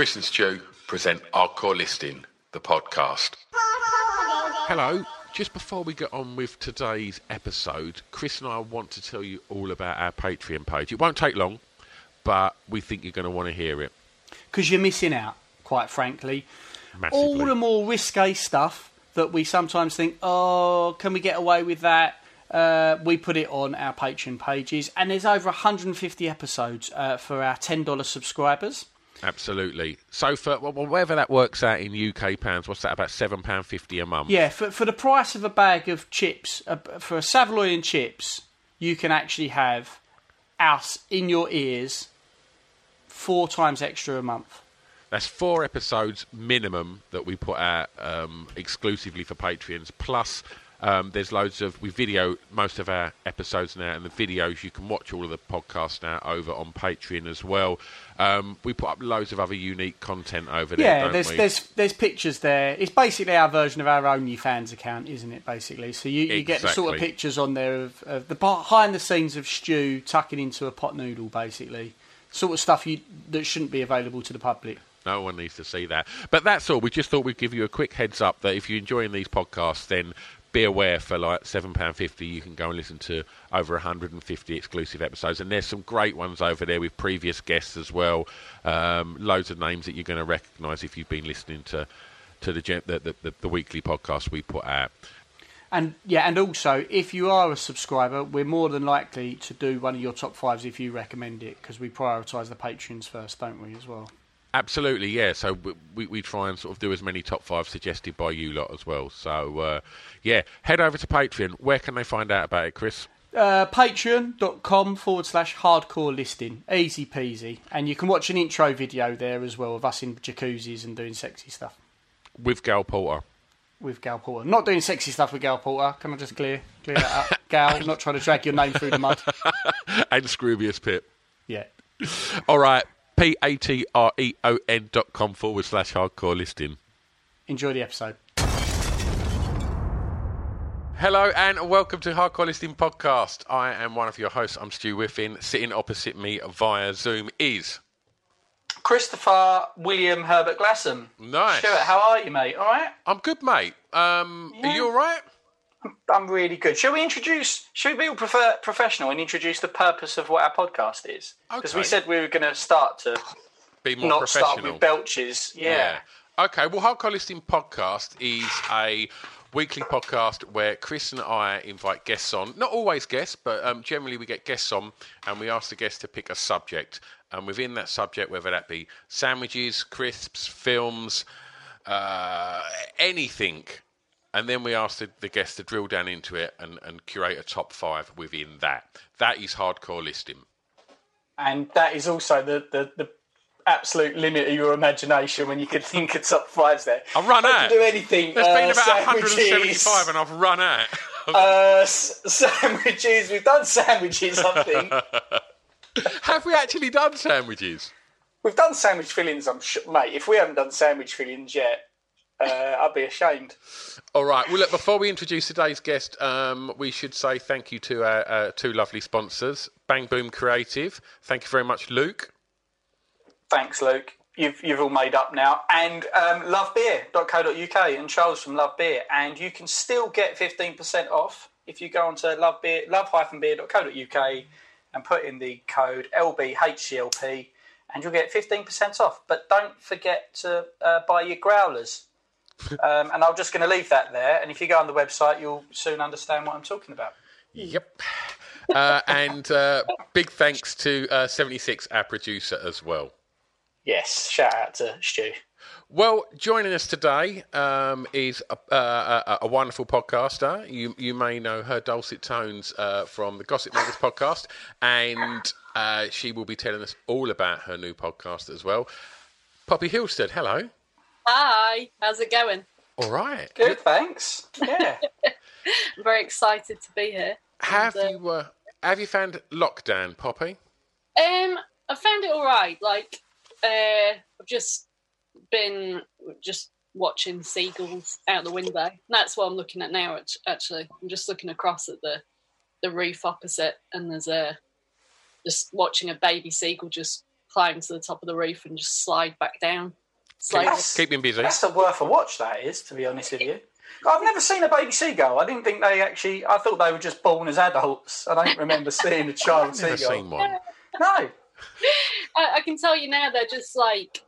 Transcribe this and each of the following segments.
Chris and Stu present Hardcore Listing, the podcast. Hello. Just before we get on with today's episode, Chris and I want to tell you all about our Patreon page. It won't take long, but we think you're going to want to hear it. because you're missing out, quite frankly. Massively. All the more risque stuff that we sometimes think, oh, can we get away with that? Uh, we put it on our Patreon pages, and there's over 150 episodes uh, for our $10 subscribers. Absolutely. So for well, whatever that works out in UK pounds, what's that? About seven pound fifty a month. Yeah, for, for the price of a bag of chips, uh, for a Savoy chips, you can actually have us in your ears four times extra a month. That's four episodes minimum that we put out um, exclusively for Patreons. Plus, um, there's loads of we video most of our episodes now, and the videos you can watch all of the podcasts now over on Patreon as well. Um, we put up loads of other unique content over there. Yeah, there's we? there's there's pictures there. It's basically our version of our OnlyFans account, isn't it? Basically, so you, you get the sort of pictures on there of, of the behind the scenes of Stu tucking into a pot noodle, basically, sort of stuff you that shouldn't be available to the public. No one needs to see that. But that's all. We just thought we'd give you a quick heads up that if you're enjoying these podcasts, then be aware for like £7.50 you can go and listen to over 150 exclusive episodes. And there's some great ones over there with previous guests as well. Um, loads of names that you're going to recognise if you've been listening to, to the, the, the, the, the weekly podcast we put out. And yeah, and also if you are a subscriber, we're more than likely to do one of your top fives if you recommend it because we prioritise the patrons first, don't we? As well. Absolutely, yeah. So we, we, try and sort of do as many top five suggested by you lot as well. So, uh, yeah, head over to Patreon. Where can they find out about it, Chris? Uh, Patreon.com forward slash hardcore listing. Easy peasy. And you can watch an intro video there as well of us in jacuzzis and doing sexy stuff With Gal Porter. with Gal Porter. Not doing sexy stuff with Gal Porter. Can I just clear clear that up? Gal, not trying to drag your name through the mud. and Scroobius Pip. Yeah. All right, P A T R E O N dot com forward slash hardcore listing. Enjoy the episode. Hello and welcome to Hardcore Listing Podcast. I am one of your hosts. I'm Stu Whiffin. Sitting opposite me via Zoom is Christopher William Herbert Glassam. Nice. Stuart, how are you, mate? All right? I'm good, mate. Um, Are you all right? I'm really good. Shall we introduce, Should we be all prefer, professional and introduce the purpose of what our podcast is? Because we said we were going to start to Be more not professional. start with belches. Yeah. Okay, well, Hardcore Listing Podcast is a weekly podcast where Chris and I invite guests on. Not always guests, but um, generally we get guests on and we ask the guests to pick a subject. And within that subject, whether that be sandwiches, crisps, films, uh, anything. And then we ask the, the guests to drill down into it and, and curate a top five within that. That is Hardcore Listing. And that is also the, the, the absolute limit of your imagination when you could think of top fives there. I've run I out. can do anything. There's uh, been about sandwiches, 175 and I've run out. uh, sandwiches. We've done sandwiches, I think. Have we actually done sandwiches? We've done sandwich fillings, I'm sure. Mate, if we haven't done sandwich fillings yet, uh, I'd be ashamed. All right. Well, look, before we introduce today's guest, um, we should say thank you to our uh, two lovely sponsors, Bang Boom Creative. Thank you very much, Luke. Thanks, Luke. you've you've all made up now. And um, lovebeer.co.uk and Charles from Love Beer, and you can still get fifteen percent off if you go onto love beer love-beer.co.uk and put in the code LBHCLP, and you'll get fifteen percent off. But don't forget to uh, buy your growlers. Um, and I'm just going to leave that there. And if you go on the website, you'll soon understand what I'm talking about. Yep. Uh, and uh, big thanks to uh, 76, our producer, as well. Yes, shout out to Stu. Well, joining us today um, is a, uh, a, a, wonderful podcaster. You you may know her dulcet tones uh, from the Gossip Makers podcast, and uh, she will be telling us all about her new podcast as well. Poppy Hillstead, hello. Hi, how's it going? All right. Good, thanks. Yeah. I'm very excited to be here. Have and, you uh, have you found lockdown, Poppy? Um, I found it all right. Like, uh, I've just been just watching seagulls out the window. And that's what I'm looking at now. Actually, I'm just looking across at the the roof opposite, and there's a just watching a baby seagull just climb to the top of the roof and just slide back down. Keep, keep him busy. That's a worth a watch. That is, to be honest with you. I've never seen a baby seagull. I didn't think they actually. I thought they were just born as adults. I don't remember seeing a child I've never seagull. Seen one. No. I, I, can tell you now. They're just like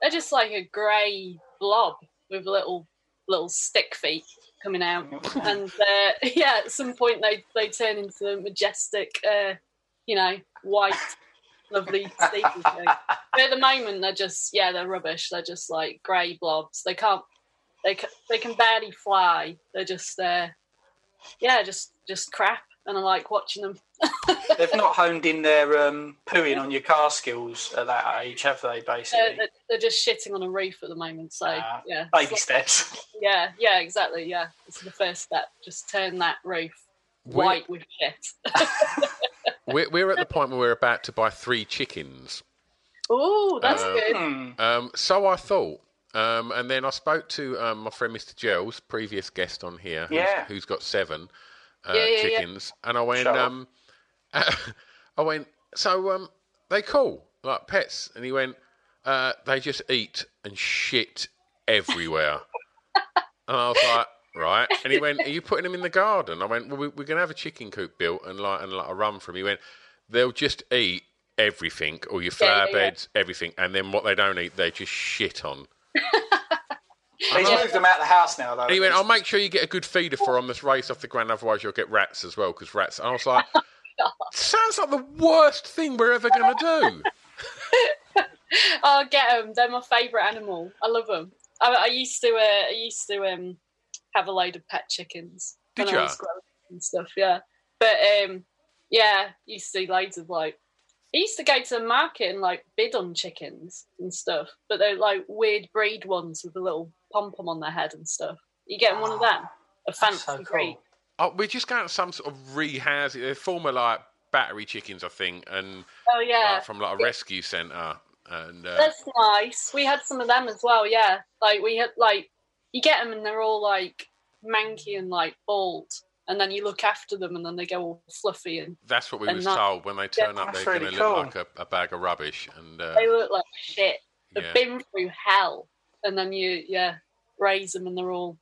they're just like a grey blob with little little stick feet coming out, and uh, yeah, at some point they they turn into majestic, uh, you know, white. Lovely seagulls. but at the moment, they're just yeah, they're rubbish. They're just like grey blobs. They can't they can, they can barely fly. They're just uh, yeah, just just crap, and I like watching them. They've not honed in their um, pooing on your car skills at that age, have they? Basically, uh, they're, they're, just shitting on a roof at the moment. So uh, yeah, baby steps. Yeah, yeah, exactly. Yeah, it's the first step. Just turn that roof white with shit. we're, we're at the point where we're about to buy three chickens. Oh, that's um, good. Um, so I thought um, and then I spoke to um, my friend Mr. Gels, previous guest on here, who's, yeah. who's got seven uh, yeah, yeah, chickens, and I went, um, I went, so um, they cool like pets, and he went, uh, they just eat and shit everywhere, and I was like. Right, and he went, "Are you putting them in the garden?" I went, "Well, we, we're going to have a chicken coop built and like and like a run from." He went, "They'll just eat everything, or your flower beds, everything, and then what they don't eat, they just shit on." He's moved them out of the house now, though. he went, I'll make sure you get a good feeder for on this race off the ground, otherwise you'll get rats as well, because rats. And I was like, sounds like the worst thing we're ever going to do. I'll get them. They're my favourite animal. I love them. I, I used to, uh, I used to um, have a load of pet chickens. Did you? And stuff, yeah. But um, yeah, used to see loads of like I used to go to the market and like bid on chickens and stuff, but they're like weird breed ones with a little pom pom on their head and stuff. You getting one of them? A fancy so cool. breed? Oh, we're just going to some sort of rehaz. They're former like battery chickens, I think, and oh yeah, like, from like a rescue centre. And uh... that's nice. We had some of them as well. Yeah, like we had like you get them and they're all like manky and like bald and then you look after them, and then they go all fluffy and. That's what we were told when they turn yeah, up. They're really going to cool. look like a, a, bag of rubbish, and uh, they look like shit. They've yeah. been through hell, and then you yeah raise them, and they're all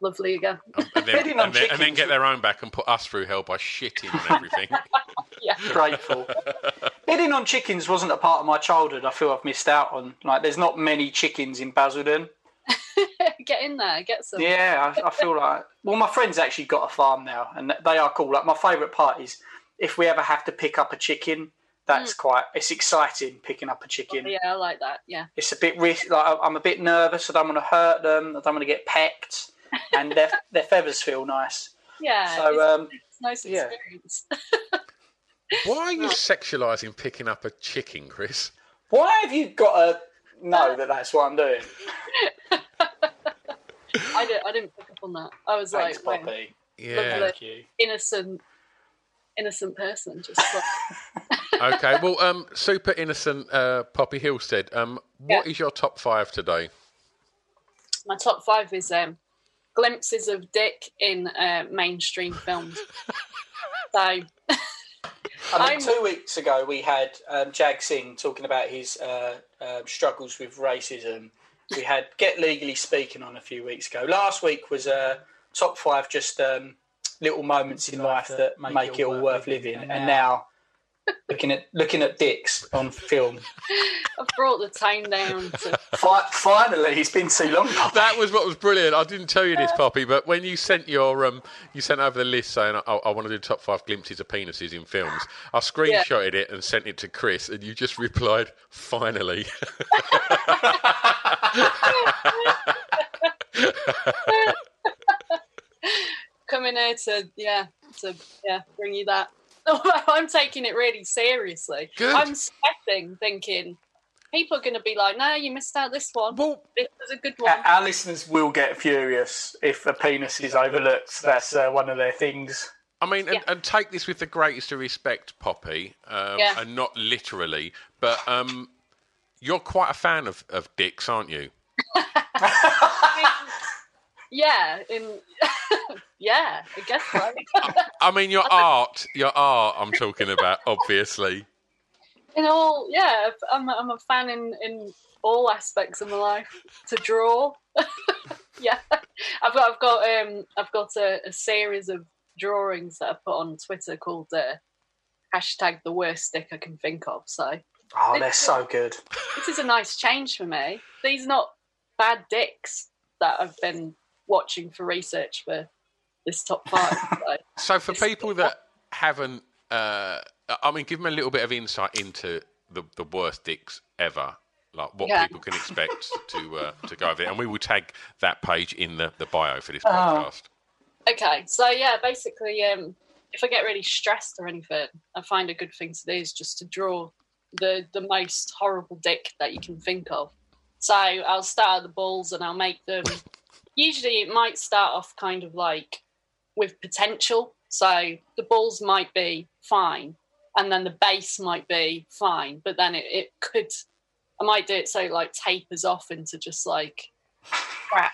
lovely again. Um, and, then, and, then, and, then, get their own back and put us through hell by shitting and everything. yeah, grateful. Bidding on chickens wasn't a part of my childhood. I feel I've missed out on. Like, there's not many chickens in Basildon. get in there, get some. Yeah, I, I, feel like. Well, my friend's actually got a farm now, and they are cool. Like my favourite part is if we ever have to pick up a chicken. That's mm. quite. It's exciting picking up a chicken. Oh, yeah, I like that. Yeah. It's a bit risk. Like I'm a bit nervous. I don't want to hurt them. I don't want to get pecked, and their their feathers feel nice. Yeah. So it's, um, it's nice experience. Yeah. Why are you sexualizing picking up a chicken, Chris? Why have you got to know that that's what I'm doing? I didn't. I didn't pick up on that. I was Thanks, like, Poppy. Yeah, thank you. Innocent, innocent person. Just like... okay. Well, um, super innocent uh, Poppy Hillstead. Um, what yeah. is your top five today? My top five is um, glimpses of Dick in uh, mainstream films. so, I mean, I'm- two weeks ago we had um, Jag Singh talking about his uh, um struggles with racism. We had Get Legally Speaking on a few weeks ago. Last week was uh, top five just um, little moments in life that make it all worth living. And now looking at looking at dicks on film. I've brought the tone down to. Finally, it's been too long. That was what was brilliant. I didn't tell you this, Poppy, but when you sent your um, you sent over the list saying I, I want to do top five glimpses of penises in films, I screenshotted it and sent it to Chris, and you just replied, "Finally." coming here to yeah to yeah bring you that. I'm taking it really seriously. Good. I'm sweating, thinking people are going to be like, "No, you missed out this one. well, This was a good one." Our listeners will get furious if a penis is overlooked. That's uh, one of their things. I mean, and, Yeah. and take this with the greatest of respect, Poppy, um, Yeah. and not literally, but um, you're quite a fan of, of dicks, aren't you? yeah, in yeah, I guess so. I mean, your art, your art. I'm talking about, obviously. in all, yeah, I'm I'm a fan in in all aspects of my life. To draw, yeah, I've got I've got um I've got a, a series of drawings that I put on Twitter called uh, hashtag the worst stick I can think of. So Oh, they're so good. this is a nice change for me. These are not bad dicks that I've been watching for research for this top five. So. So, for people that haven't, uh, I mean, give them a little bit of insight into the, the worst dicks ever, like what Yeah. people can expect to uh, to go over it, and we will tag that page in the, the bio for this Oh. podcast. Okay, so yeah, basically, um, if I get really stressed or anything, I find a good thing to do is just to draw the the most horrible dick that you can think of. So I'll start at the balls and I'll make them. Usually, it might start off kind of like with potential. So the balls might be fine, and then the base might be fine, but then it, it could. I might do it so like tapers off into just like crap,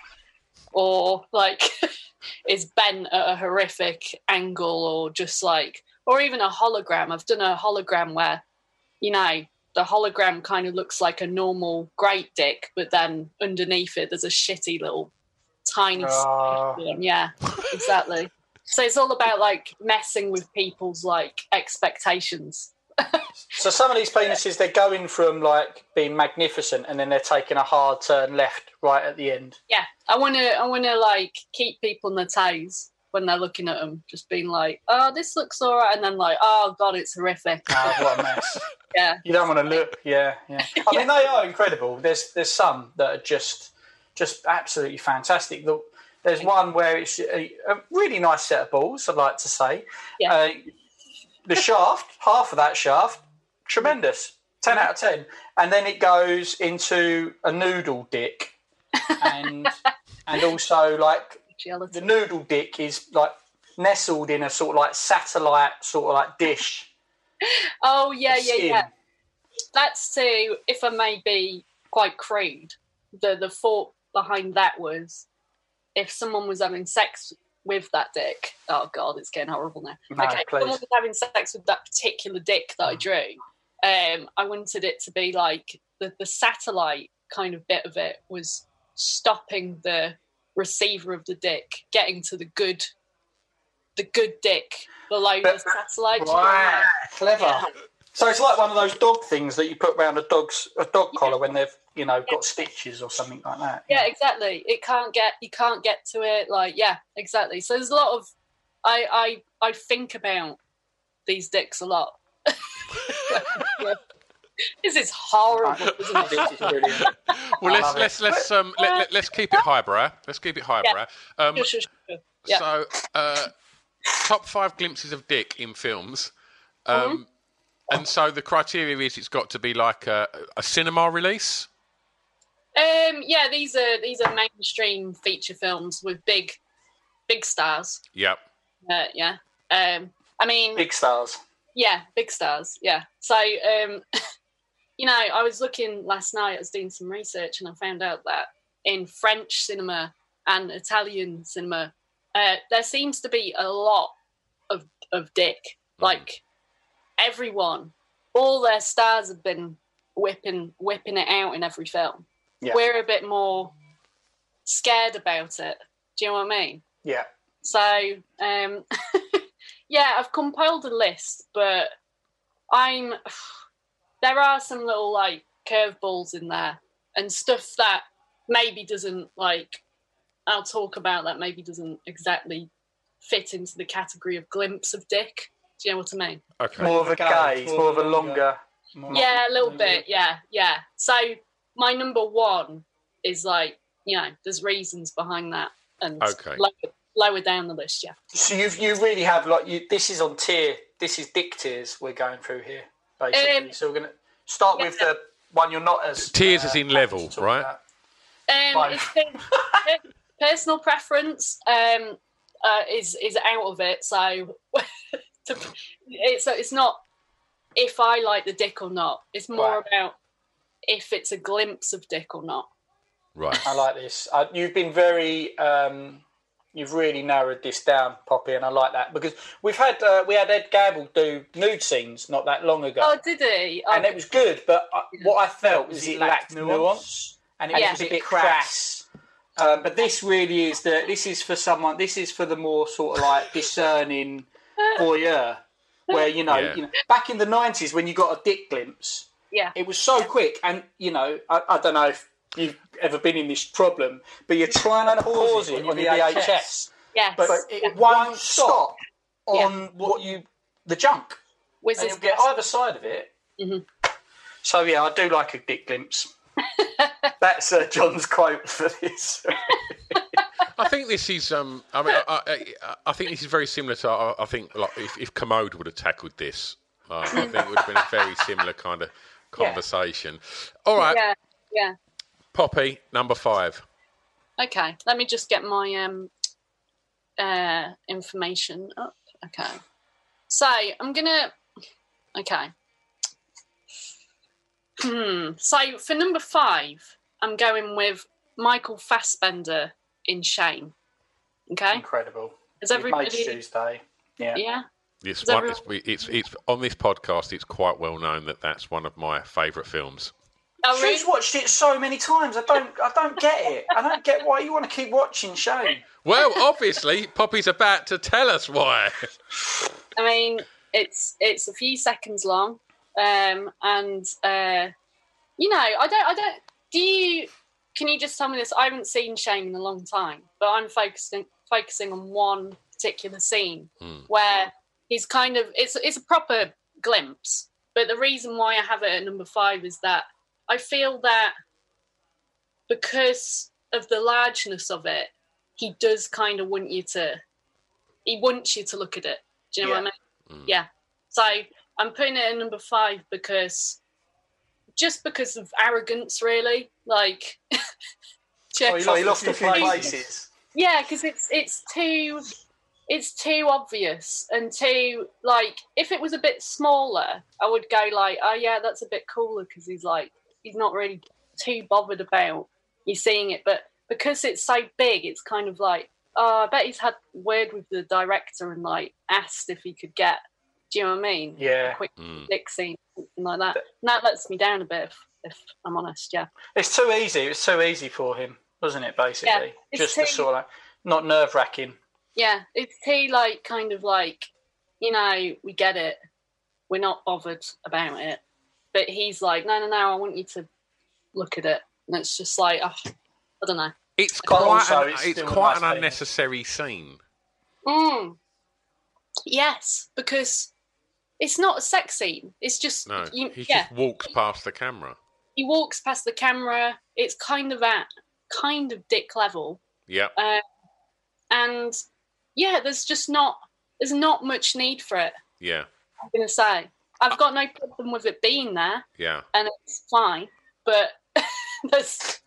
or like is bent at a horrific angle or just like or even a hologram i've done a hologram where you know the hologram kind of looks like a normal great dick but then underneath it there's a shitty little tiny ah. one. yeah exactly so it's all about like messing with people's like expectations So some of these penises, they're going from like being magnificent, and then they're taking a hard turn left right at the end. yeah i want to i want to like keep people on their toes when they're looking at them just being like oh this looks all right and then like oh god it's horrific Oh, what a mess! yeah You don't want to look. Yeah, yeah. I mean, they are incredible. There's there's some that are just just absolutely fantastic. The- There's one where it's a, a really nice set of balls. I'd like to say. Yeah. Uh, the shaft, half of that shaft, tremendous. Ten out of ten, and then it goes into a noodle dick, and and also like the noodle dick is like nestled in a sort of like satellite sort of like dish. Oh yeah, yeah, skin. yeah. That's to, if I may be quite crude, the the thought behind that was if someone was having sex with that dick. Oh god, it's getting horrible now. No, okay, if please. someone was having sex with that particular dick that I drew. Um, I wanted it to be like the the satellite kind of bit of it was stopping the receiver of the dick getting to the good the good dick below the satellite. Right, clever. Yeah. So it's like one of those dog things that you put around a dog's a dog collar when they've you know got stitches or something like that. yeah exactly it can't get you can't get to it like yeah exactly so there's a lot of i i i think about these dicks a lot Yeah. this is horrible isn't it? This is brilliant. Well, I let's let's let's um let, let, let's keep it highbrow. Let's keep it highbrow. Um, Sure, sure, sure. yeah So, uh, top five glimpses of dick in films. Um, Mm-hmm. And so the criteria is it's got to be like a, a cinema release. Um yeah these are these are mainstream feature films with big big stars Yep. uh, yeah um i mean Big stars. Yeah, big stars. Yeah. So, um, you know, I was looking last night. I was doing some research, and I found out that in French cinema and Italian cinema, uh, there seems to be a lot of of dick, like everyone, all their stars have been whipping whipping it out in every film. Yeah. We're a bit more scared about it. Do you know what I mean? Yeah. So, um, yeah, I've compiled a list, but I'm there are some little like curveballs in there and stuff that maybe doesn't like I'll talk about that maybe doesn't exactly fit into the category of glimpse of dick. Do you know what I mean? Okay. More of a gaze, more of a longer. yeah, a little bit. Yeah, yeah. So my number one is like you know, there's reasons behind that, and Okay. lower, lower down the list. Yeah. So you you really have like you. This is on tier. This is dick tiers we're going through here, basically. Um, so we're gonna start with the one you're not as Tiers uh, as in happy level, right? about. Um, Fine. it's been, per- personal preference um, uh, is is out of it, so to, it's it's not if I like the dick or not. It's more Right. about if it's a glimpse of dick or not. Right. I like this. Uh, you've been very. Um, you've really narrowed this down, Poppy, and I like that because we've had uh, we had Ed Gamble do nude scenes not that long ago. Oh, did he? Oh, and it was good, but I, what I felt was it lacked nuance, and it Yeah. was a bit crass. Um, but this really is the this is for someone. This is for the more sort of like discerning voyeur, where you know, Yeah. you know, back in the nineties when you got a dick glimpse, yeah, it was so quick, and you know, I, I don't know if you've ever been in this problem, but you're trying to pause it on your VHS, yes. but it won't stop on what you the junk and you'll get either side of it. Mhm. So yeah, I do like a dick glimpse. That's uh, John's quote for this. I think this is. Um, I mean, I, I, I think this is very similar to. I, I think like if, if Kermode would have tackled this, uh, I think it would have been a very similar kind of conversation. All right, Yeah, yeah. Poppy, number five. Okay, let me just get my um uh information up. Okay. So I'm gonna okay. Hmm. So for number five, I'm going with Michael Fassbender in Shame. Okay. Incredible. Is everybody makes Tuesday. Yeah. Yeah. It's one. It's, it's it's on this podcast. It's quite well known that that's one of my favourite films. Oh, really? She's watched it so many times. I don't. I don't get it. I don't get why you want to keep watching Shame. Well, obviously, Poppy's about to tell us why. I mean, it's it's a few seconds long, um, and uh, you know, I don't, I don't. Do you? Can you just tell me this? I haven't seen Shame in a long time, but I'm focusing focusing on one particular scene where he's kind of it's it's a proper glimpse. But the reason why I have it at number five is that I feel that because of the largeness of it, he does kind of want you to. He wants you to look at it. Do you know what I mean? Mm. Yeah. So I'm putting it at number five because just because of arrogance, really. Like, Oh, he just- he lost a few places. yeah, because it's it's too it's too obvious and too like if it was a bit smaller, I would go like, oh yeah, that's a bit cooler because he's like he's not really too bothered about you seeing it, but because it's so big, it's kind of like, oh, I bet he's had word with the director and like asked if he could get. Do you know what I mean? Yeah. A quick Mm. dick scene, something like that. And that lets me down a bit, if, if I'm honest. Yeah. It's too easy. It's too easy for him, wasn't it? Basically, Yeah, it's just the sort of like, not nerve wracking. Yeah, it's he like kind of like, you know, we get it. We're not bothered about it. But he's like, no, no, no, I want you to look at it. And it's just like, oh, I don't know. It's quite also an, it's it's quite nice an unnecessary scene. Mm. Yes, because it's not a sex scene. It's just, No, you, he yeah, just walks past the camera. he walks past the camera. It's kind of at kind of dick level. Yeah. Uh, and yeah, there's just not, there's not much need for it. Yeah. I'm gonna say I've got no problem with it being there, Yeah. and it's fine. But there's,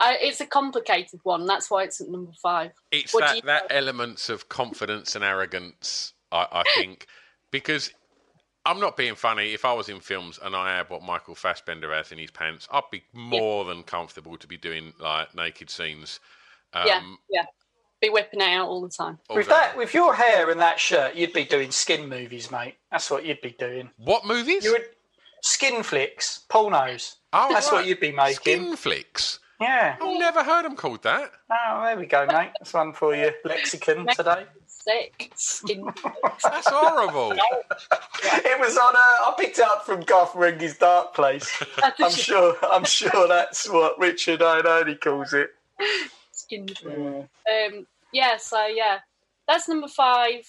I, it's a complicated one. That's why it's at number five. It's What that, that elements of confidence and arrogance, I, I think, because I'm not being funny. If I was in films and I had what Michael Fassbender has in his pants, I'd be more than comfortable to be doing like naked scenes. Um, yeah, yeah, be whipping it out all the time. All With that, with your hair and that shirt, you'd be doing skin movies, mate. That's what you'd be doing. What movies? You would skin flicks, pornos. Oh, That's right. what you'd be making. Skin flicks. Yeah. I've never heard them called that. Oh, there we go, mate. That's one for your lexicon today. Sick skin. That's horrible. It was on. Uh, I picked it up from Garth Marenghi's Dark Place. I'm sure. I'm sure that's what Richard Ayoade calls it. Skin. Um, yeah, so yeah, that's number five.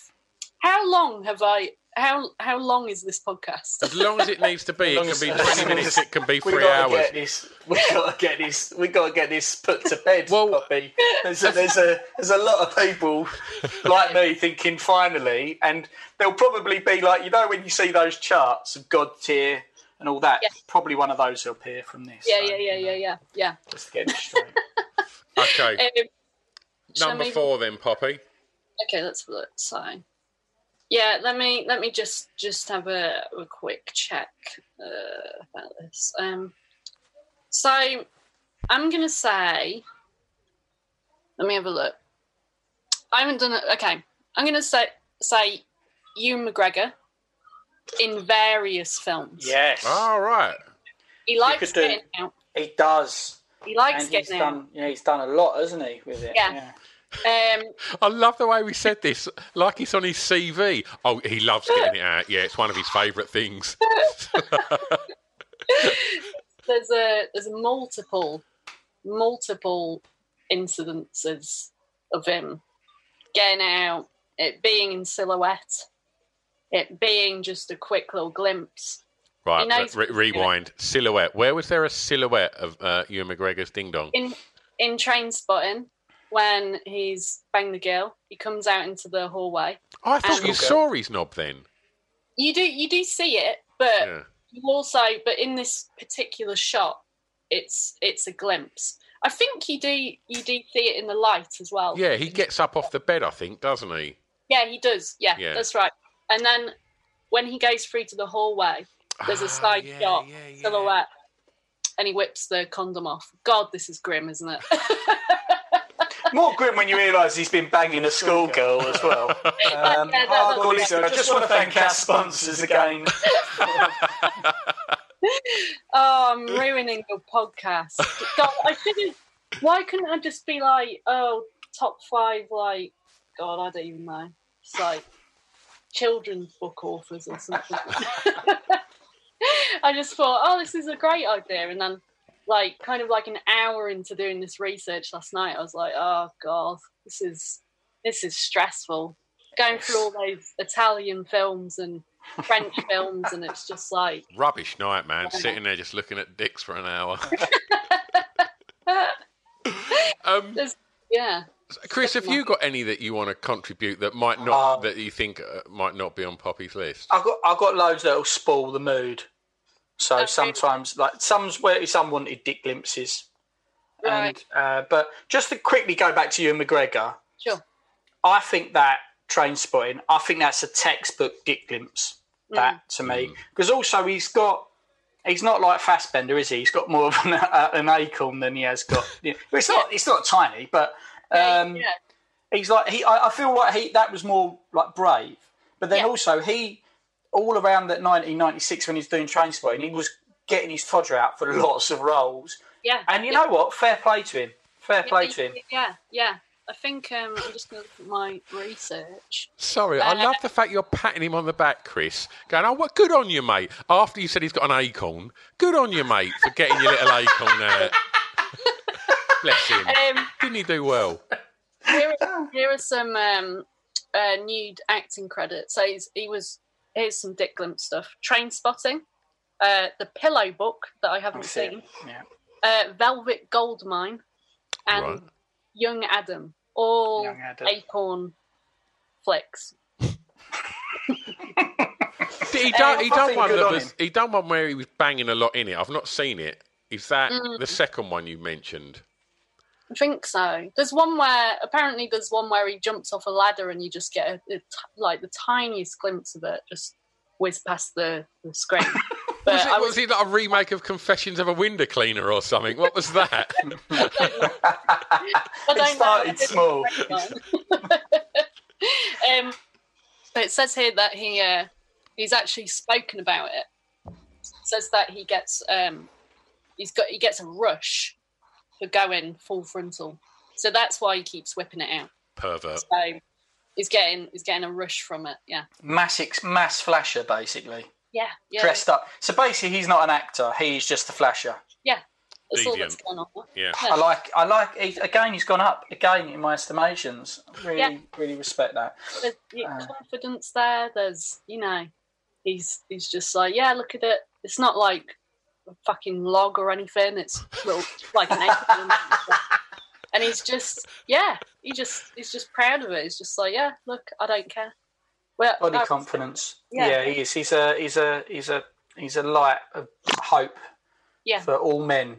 How long have I? How how long is this podcast? As long as it needs to be, it can be 20 minutes, it can be We three gotta hours. Get this, we gotta get this. We gotta get this put to bed. Well- Poppy. there's a, there's a there's a lot of people like me thinking finally, and there'll probably be like you know when you see those charts of God tier and all that. Yeah. Probably one of those will appear from this. Yeah, so, yeah, yeah, you know, yeah, yeah, yeah. Just to get it straight. Okay, Um, number we- four then, Poppy. Okay, let's have a look. So, yeah, let me let me just just have a, a quick check uh, about this. Um, so I'm gonna say, let me have a look. I haven't done it. Okay, I'm gonna say say Ewan McGregor in various films. yes, All right. he likes could do- out. he does. He likes and getting out. done. Yeah, he's done a lot, hasn't he? With it. Yeah. Um, I love the way we said this, like it's on his CV. Oh, he loves getting it out. Yeah, it's one of his favourite things. there's a there's multiple multiple incidences of him getting out, it being in silhouette, it being just a quick little glimpse. Right, He re- rewind. Silhouette. Where was there a silhouette of uh, Ewan McGregor's ding dong? In in Trainspotting, when he's banged the girl, he comes out into the hallway. I thought and- you saw his knob then. You do you do see it, but Yeah. you also but in this particular shot, it's it's a glimpse. I think you do you do see it in the light as well. Yeah, he gets up off the bed, I think, doesn't he? Yeah, he does. Yeah, Yeah. that's right. And then when he goes through to the hallway, there's a side yeah, shot, yeah, yeah. silhouette, and he whips the condom off. God, this is grim, isn't it? More grim when you realise he's been banging a schoolgirl as well. Um, Yeah, that- hardcore listener, I just want to thank our sponsors again. oh, I'm ruining your podcast. God, I should have. Why couldn't I just be like, oh, top five, like, God, I don't even know. It's like children's book authors or something. I just thought, oh, this is a great idea. And then, like, kind of like an hour into doing this research last night, I was like, oh, God, this is this is stressful. Going through all those Italian films and French films, and it's just like, Rubbish night, man. Sitting there just looking at dicks for an hour. um, yeah. Chris, have you got any that you want to contribute that might not that you think uh, might not be on Poppy's list? I've got I've got loads that'll spoil the mood. So sometimes, like some where it's unwanted dick glimpses, Right. and uh, but just to quickly go back to Ewan McGregor, Sure. I think that Trainspotting, I think that's a textbook dick glimpse. That to me, because also he's got. He's not like Fassbender, is he? He's got more of an, uh, an acorn than he has got. You know, it's not. It's not tiny, but um, yeah. he's like he. I, I feel like he that was more like brave, but then Yeah. also he all around that 1996 when he's doing Trainspotting, he was getting his todger out for lots of roles. Yeah. And you know what? Fair play to him. Fair play to him. Yeah, yeah. I think um, I'm just going to look at my research. Sorry, I Uh, love the fact you're patting him on the back, Chris. Going, oh, what? Good on you, mate. After you said he's got an acorn, good on you, mate, for getting your little acorn out. Bless him. Um, Didn't he do well? here, here are some um, uh, nude acting credits. So he's, he was. Here's some Dick Glimpse stuff. Trainspotting, uh, The Pillow Book that I haven't That's seen, Yeah. uh, Velvet Goldmine, and Right. Young Adam. All Young Adam. acorn flicks. He I done, he done one that on was, him. he done one where he was banging a lot in it. I've not seen it. Is that Mm. the second one you mentioned? I think so. There's one where apparently there's one where he jumps off a ladder and you just get a, a t- like the tiniest glimpse of it just whiz past the, the screen. But Was it, I was it like a remake of Confessions of a Window Cleaner or something? What was that? I don't know. started small. um, but it says here that he uh, he's actually spoken about it. it says that he gets um, he's got he gets a rush for going full frontal, so that's why he keeps whipping it out. Pervert. So he's getting he's getting a rush from it. Yeah, Mass ex- mass flasher, basically yeah, yeah. dressed up. So basically, he's not an actor; he's just a flasher. Yeah, that's all that's going on. Yeah. I like. I like. He's, again, he's gone up again in my estimations. Really, Yeah. really respect that. There's Uh. confidence there. There's, you know, he's he's just like, yeah, look at it. It's not like a fucking log or anything. It's little like an egg. and he's just, yeah, he just he's just proud of it. He's just like, yeah, look, I don't care. Well, Body I- confidence. Yeah. Yeah. he is. He's a. He's a. He's a. He's a light of hope Yeah, for all men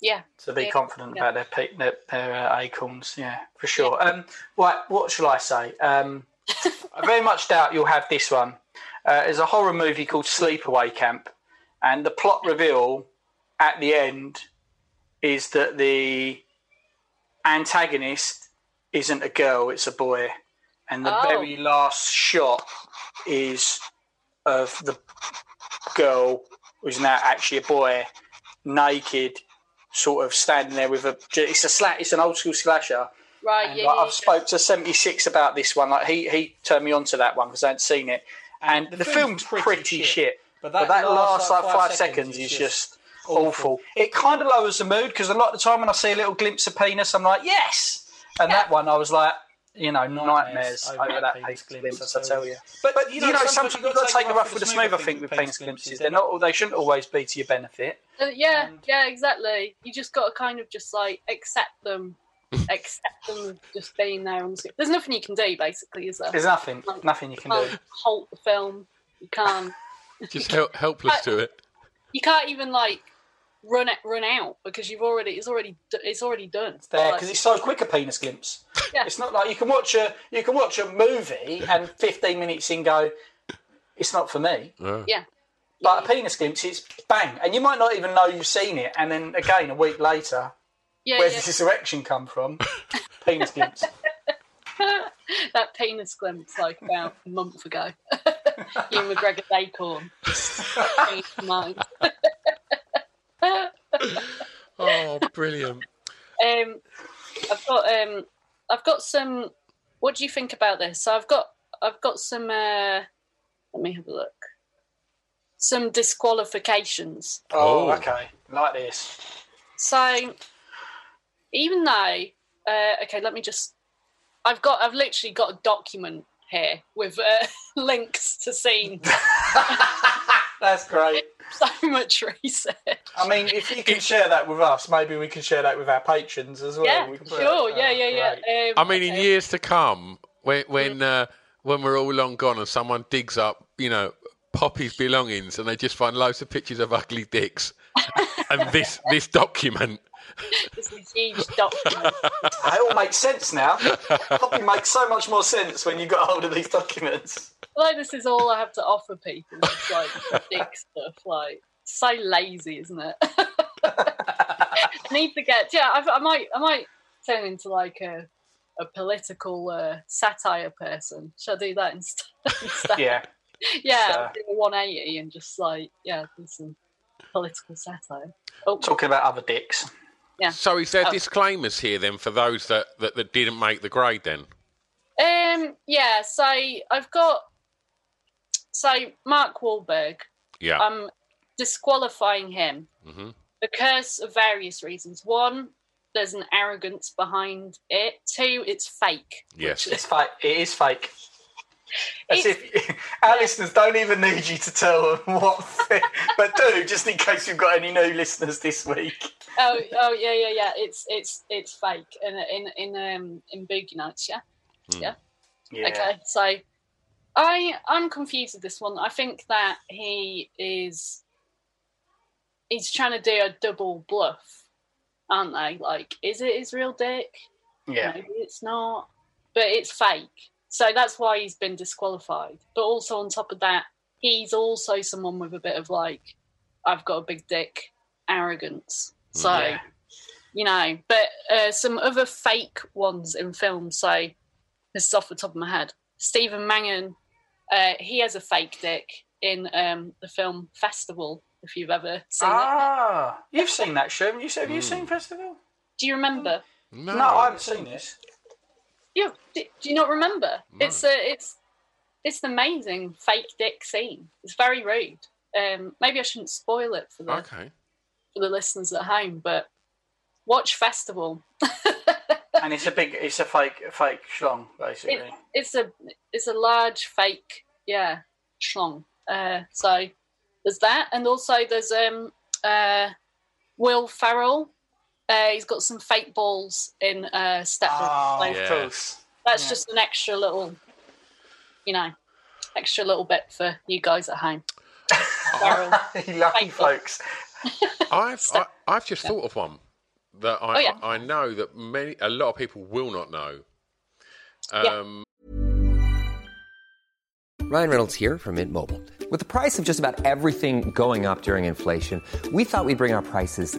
yeah. to be Yeah. confident Yeah. about their pe- their, their uh, acorns. Yeah, for sure. Um, right, what shall I say? Um, I very much doubt you'll have this one. Uh, there's a horror movie called Sleepaway Camp, and the plot reveal at the end is that the antagonist isn't a girl; it's a boy, and the Oh. very last shot is of the girl who's now actually a boy, naked, sort of standing there with a. It's a slat. It's an old school slasher. Right, And yeah, like, yeah, I've spoke to seventy six about this one. Like he he turned me on to that one because I hadn't seen it. And the, film's, pretty, shit. But that, last, like five, seconds, is just awful. It kind of lowers the mood because a lot of the time when I see a little glimpse of penis, I'm like, yes. And that one, I was like, you know, nightmares, over, that penis glimpse. I tell you. But, you know, sometimes you've got to take a rough with the smooth. I think with penis glimpses, they're not. They shouldn't always be to your benefit. Uh, yeah, yeah, exactly. You just got to kind of just like accept them, accept them just being there on the screen. There's nothing you can do, basically, is there? There's nothing, nothing you can You do. can't halt the film. You can't. Just hel- helpless to it. You can't even like run it, run out because you've already. It's already. It's already done. there Like, because it's so quick a penis glimpse. Yeah. It's not like you can watch a you can watch a movie and 15 minutes in go, it's not for me. yeah. But a penis glimpse, it's bang, and you might not even know you've seen it, and then again a week later, Yeah, where yeah. does this erection come from? penis glimpse. that penis glimpse like about a month ago. Ewan McGregor's acorn. Changed my mind. Oh, brilliant. Um, I've got um, I've got some. What do you think about this? So I've got I've got some. Uh, let me have a look. Some disqualifications. Oh, Oh. okay, like this. So even though, uh, okay, let me just. I've got. I've literally got a document here with uh, links to scenes. That's great. so much research. I mean, if you can share that with us, maybe we can share that with our patrons as well. Yeah, We sure. that- Yeah, oh, yeah, yeah. great. Um, I mean, in okay. years to come, when when uh, when we're all long gone and someone digs up, you know, Poppy's belongings, and they just find loads of pictures of ugly dicks, and this this document. This a huge document. It all makes sense now. Probably makes so much more sense when you got hold of these documents. like this is all I have to offer people. It's like dick stuff. Like so lazy, isn't it? Need to get yeah. I, I might I might turn into like a a political uh, satire person. Should I do that instead? Yeah. yeah. So- do a 180 and just like yeah, do some political satire. Oh, Talking about other dicks. So is there Oh. disclaimers here then for those that, that, that didn't make the grade then? Um, yeah, so I've got so Mark Wahlberg. Yeah. I'm disqualifying him Mhm. because of various reasons. One, there's an arrogance behind it. Two, it's fake. yes. It's fake. It is fake. As It's- if our listeners don't even need you to tell them what, but do just in case you've got any new listeners this week. Oh, oh yeah, yeah, yeah. It's it's it's fake in in in um in Boogie Nights. Yeah. Yeah. Yeah. Okay, so I I'm confused with this one. I think that he is he's trying to do a double bluff, aren't they? Like, is it his real dick? Yeah. Maybe it's not, but it's fake. So that's why he's been disqualified. But also on top of that, he's also someone with a bit of like I've got a big dick arrogance. So, Yeah. you know, but uh, some other fake ones in films. So, this is off the top of my head. Stephen Mangan, uh, he has a fake dick in um, the film Festival. If you've ever seen it, Ah, you've seen that show. You said, have you seen Festival? do you remember? No, No, I haven't seen this. You do, do you not remember? It's a it's it's an amazing fake dick scene. It's very rude. Um, maybe I shouldn't spoil it for the Okay. for the listeners at home, but watch Festival. And it's a big, it's a fake, fake schlong, basically. It, it's a it's a large fake yeah schlong. Uh, so there's that, and also there's um uh Will Ferrell. Uh, he's got some fake balls in uh, Step oh, Brothers. of Yeah. course. That's Yeah. just an extra little, you know, extra little bit for you guys at home. Ferrell. Lucky Thank folks. I've I, I've just thought of one that I Oh, yeah. I know that many a lot of people will not know. Yeah. Um, Ryan Reynolds here from Mint Mobile. With the price of just about everything going up during inflation, we thought we'd bring our prices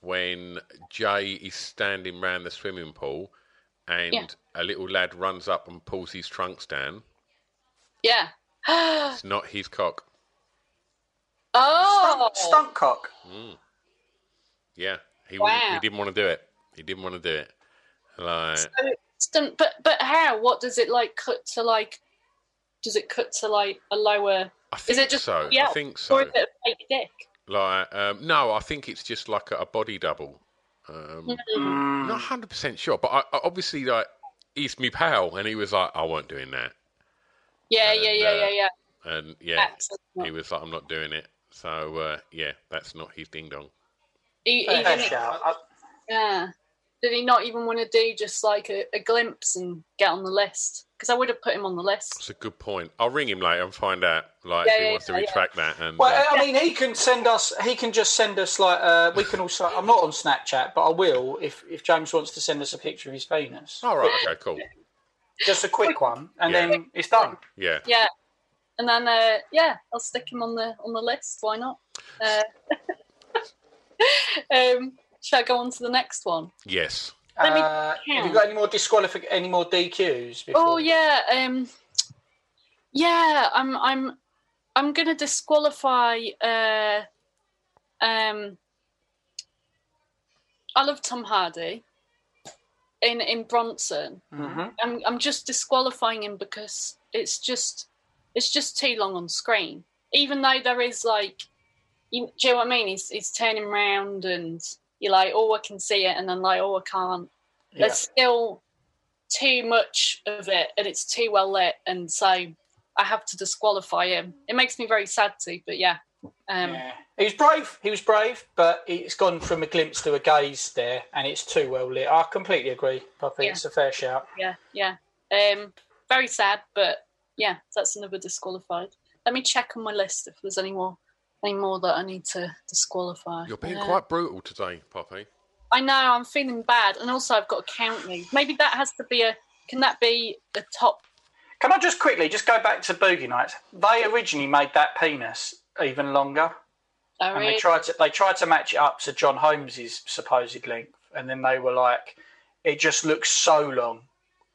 when Jay is standing round the swimming pool and Yeah. a little lad runs up and pulls his trunks down, Yeah. it's not his cock. oh, Stunt, stunt cock. Mm. Yeah, he wouldn't- he didn't want to do it. He didn't want to do it. Like, So it's but but how? What does it like cut to like? Does it cut to like a lower? I Is it just so. Yeah, I think so. Or so. is it a fake dick? Like, um, no, I think it's just like a, a body double. Um, Mm. Not hundred percent sure, but I, I obviously like he's me pal, and he was like, I weren't doing that, Yeah, And, yeah, yeah, uh, yeah, yeah. and yeah, That's he was like, I'm not doing it. So uh, yeah, that's not his ding dong. He, he Fair didn't, shout. I- yeah. Did he not even want to do just like a, a glimpse and get on the list? Because I would have put him on the list. It's a good point. I'll ring him later and find out like Yeah, if he yeah, wants to yeah, yeah. retract that. And Well, uh, I mean, he can send us. He can just send us like. Uh, we can also. I'm not on Snapchat, but I will if if James wants to send us a picture of his penis. all right, okay, cool. Just a quick one, and Yeah. then it's done. Yeah, Yeah, and then uh, yeah, I'll stick him on the on the list. Why not? Uh, um, shall I go on to the next one? yes. Let me Uh, have you got any more disqualific? Any more DQs? Before? Oh yeah, um, yeah. I'm I'm I'm gonna disqualify. Uh, um, I love Tom Hardy in in Bronson. Mhm. I'm I'm just disqualifying him because it's just it's just too long on screen. Even though there is like, you, do you know what I mean? He's he's turning round and you're like, oh, I can see it, and then like, oh, I can't. Yeah. There's still too much of it, and it's too well lit, and so I have to disqualify him. It makes me very sad to, but yeah, Um, Yeah. He was brave. He was brave, but it's gone from a glimpse to a gaze there, and it's too well lit. I completely agree. I think Yeah. it's a fair shout. Yeah, yeah. Um, very sad, but yeah, that's another disqualified. Let me check on my list if there's any more, any more that I need to disqualify. You're being Uh, quite brutal today, Poppy. I know I'm feeling bad, and also I've got to count these. Maybe that has to be a. Can that be a top? Can I just quickly just go back to Boogie Nights? They originally made that penis even longer, Oh, and really? they tried to they tried to match it up to John Holmes's supposed length, and then they were like, it just looks so long.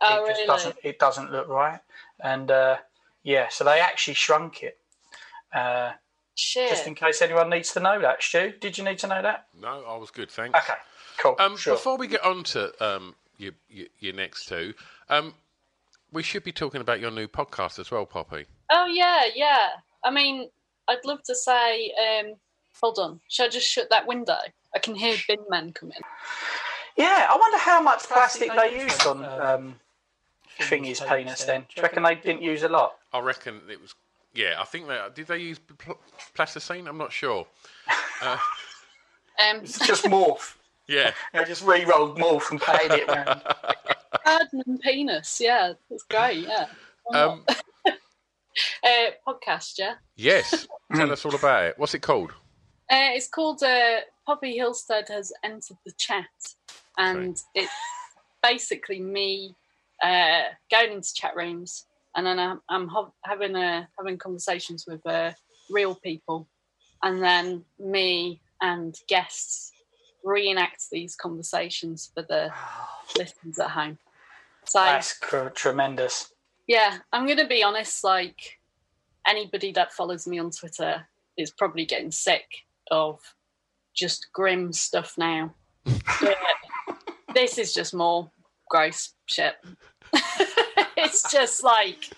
oh, it just really? doesn't it doesn't look right, and uh, yeah, so they actually shrunk it. Uh, Shit. just in case anyone needs to know that, Stu, did you need to know that? No, I was good, thanks. Okay, cool. Um, sure. Before we get on to um, your, your, your next two, um, we should be talking about your new podcast as well, Poppy. Oh yeah, yeah. I mean, I'd love to say. Um, hold on. Should I just shut that window? I can hear bin men coming. Yeah, I wonder how much Plastic plastic they they used on um, Thingy's penis. Then, do you reckon they didn't use a lot? I reckon it was. Yeah, I think they did. They use pl- plasticine. I'm not sure. Uh, Um, Just morph. yeah, They just re-rolled morph and painted it around. Ferdinand penis. Yeah, that's great. Yeah. Um, uh, podcast. Yeah. yes. Tell us all about it. What's it called? Uh, it's called uh, Poppy Hillstead has entered the chat, and it's basically me uh, going into chat rooms, and then I'm, I'm ho- having uh, having conversations with uh, real people, and then me and guests reenact these conversations for the listeners at home. So That's cr- tremendous. yeah, I'm going to be honest. Like anybody that follows me on Twitter is probably getting sick of just grim stuff now. But this is just more gross shit. It's just like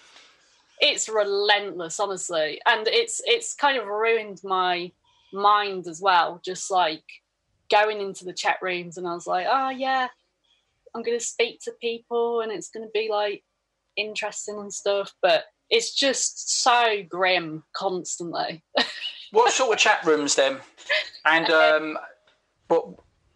it's relentless, honestly, and it's it's kind of ruined my mind as well. Just like going into the chat rooms, and I was like, oh yeah, I'm going to speak to people, and it's going to be like interesting and stuff, but it's just so grim constantly. What sort of chat rooms then? And um, what?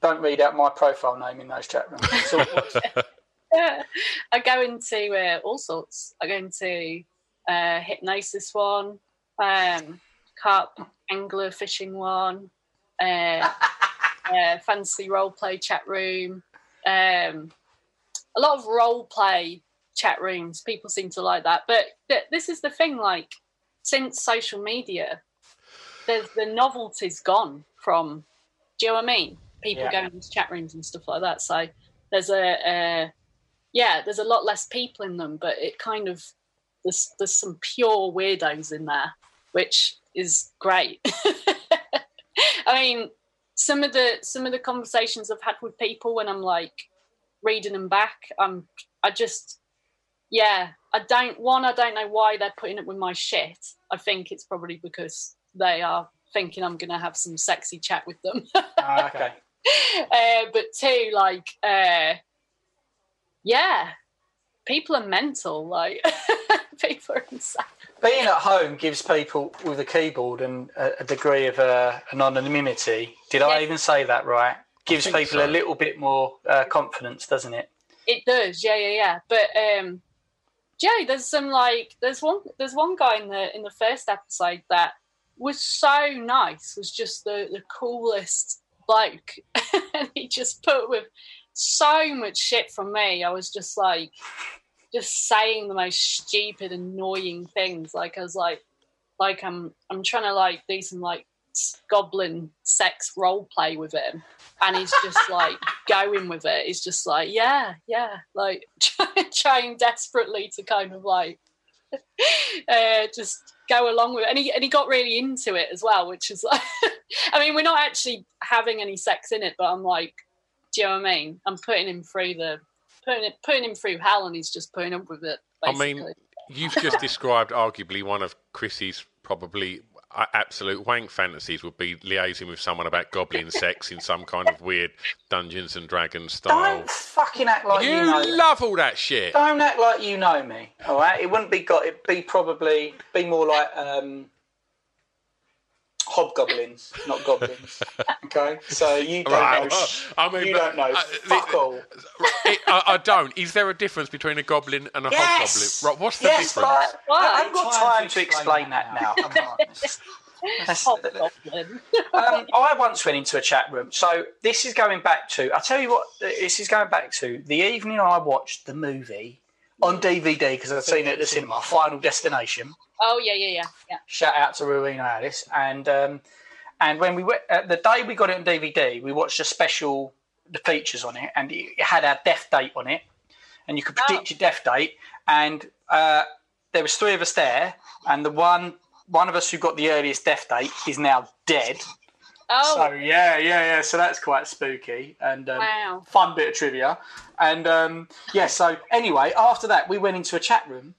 Don't read out my profile name in those chat rooms. So what- I go into uh, all sorts. I go into uh, hypnosis one, um, carp angler fishing one, uh, uh, fancy role play chat room, um, a lot of role play chat rooms. People seem to like that, but th- this is the thing. Like since social media, there's the novelty's gone from. Do you know what I mean? People Yeah. going into chat rooms and stuff like that. So there's a, a yeah, there's a lot less people in them, but it kind of there's there's some pure weirdos in there, which is great. I mean, some of the some of the conversations I've had with people when I'm like reading them back, I'm I just yeah, I don't one, I don't know why they're putting up with my shit. I think it's probably because they are thinking I'm gonna have some sexy chat with them. Ah, okay. uh, but two, like, uh, yeah, people are mental. Like, people are insane. Being at home gives people with a keyboard and a, a degree of uh, anonymity. Did I even say that right? Gives people so. a little bit more uh, confidence, doesn't it? It does, yeah, yeah, yeah. But um, Joe, there's some like, there's one, there's one guy in the in the first episode that was so nice. Was just the the coolest bloke, and he just put with so much shit from me. I was just like, just saying the most stupid, annoying things. Like I was like, like I'm I'm trying to like do some like goblin sex role play with him, and he's just like going with it. He's just like, yeah, yeah, like trying desperately to kind of like uh, just go along with it. And he and he got really into it as well, which is like, I mean, we're not actually having any sex in it, but I'm like, do you know what I mean? I'm putting him through the putting it, putting him through hell, and he's just putting up with it. I mean, you've just described arguably one of Chrissy's probably uh, absolute wank fantasies would be liaising with someone about goblin sex in some kind of weird Dungeons and Dragons style. Don't fucking act like you, know you know. love all that shit. Don't act like you know me. All right, it wouldn't be got. It'd be probably be more like um, hobgoblins, not goblins. Okay, so you don't Right, know. I mean, you don't know. uh, Fuck the- all. It- I, I don't. Is there a difference between a goblin and a Yes! hobgoblin? Right, what's the yes, difference? but I, I haven't got time to explain that now. Come. That's- Hobgoblin. um, I once went into a chat room. So this is going back to. I tell you what. This is going back to the evening I watched the movie on DVD because I'd seen it at the cinema. Final Destination. Oh yeah, yeah, yeah, yeah. Shout out to Rowena Alice. And um, and when we went uh, the day we got it on DVD, we watched a special the features on it, and it had our death date on it, and you could predict your death date. And uh, there was three of us there, and the one one of us who got the earliest death date is now dead. Oh, So yeah, yeah, yeah. So that's quite spooky and um, Wow. fun bit of trivia. And um, yeah, so anyway, after that, we went into a chat room,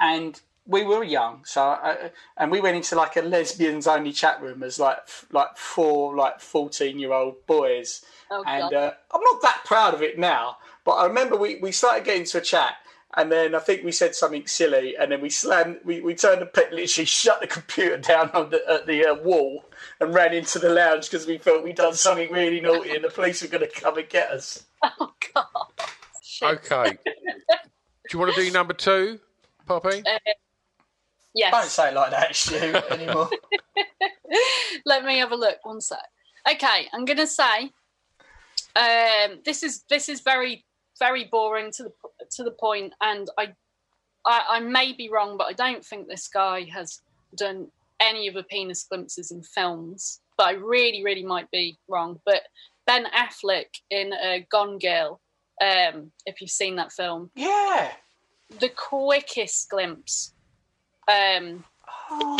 and we were young, so uh, and we went into like a lesbians only chat room as like f- like four like fourteen year old boys. Oh, and uh, I'm not that proud of it now, but I remember we, we started getting to a chat. And then I think we said something silly, and then we slammed. We, we turned the pit, literally shut the computer down on the, at the uh, wall, and ran into the lounge because we felt we'd done something really naughty, and the police were going to come and get us. oh God. Shit. Okay. do you want to do number two, Poppy? Uh, yes. Don't say it like that, Stu, anymore. Let me have a look. One sec. Okay, I'm gonna say um, this is this is very very boring to the to the point, and I, I I may be wrong, but I don't think this guy has done any of the penis glimpses in films. But I really really might be wrong. But Ben Affleck in uh, Gone Girl, um, if you've seen that film, yeah. the quickest glimpse. Um, Oh.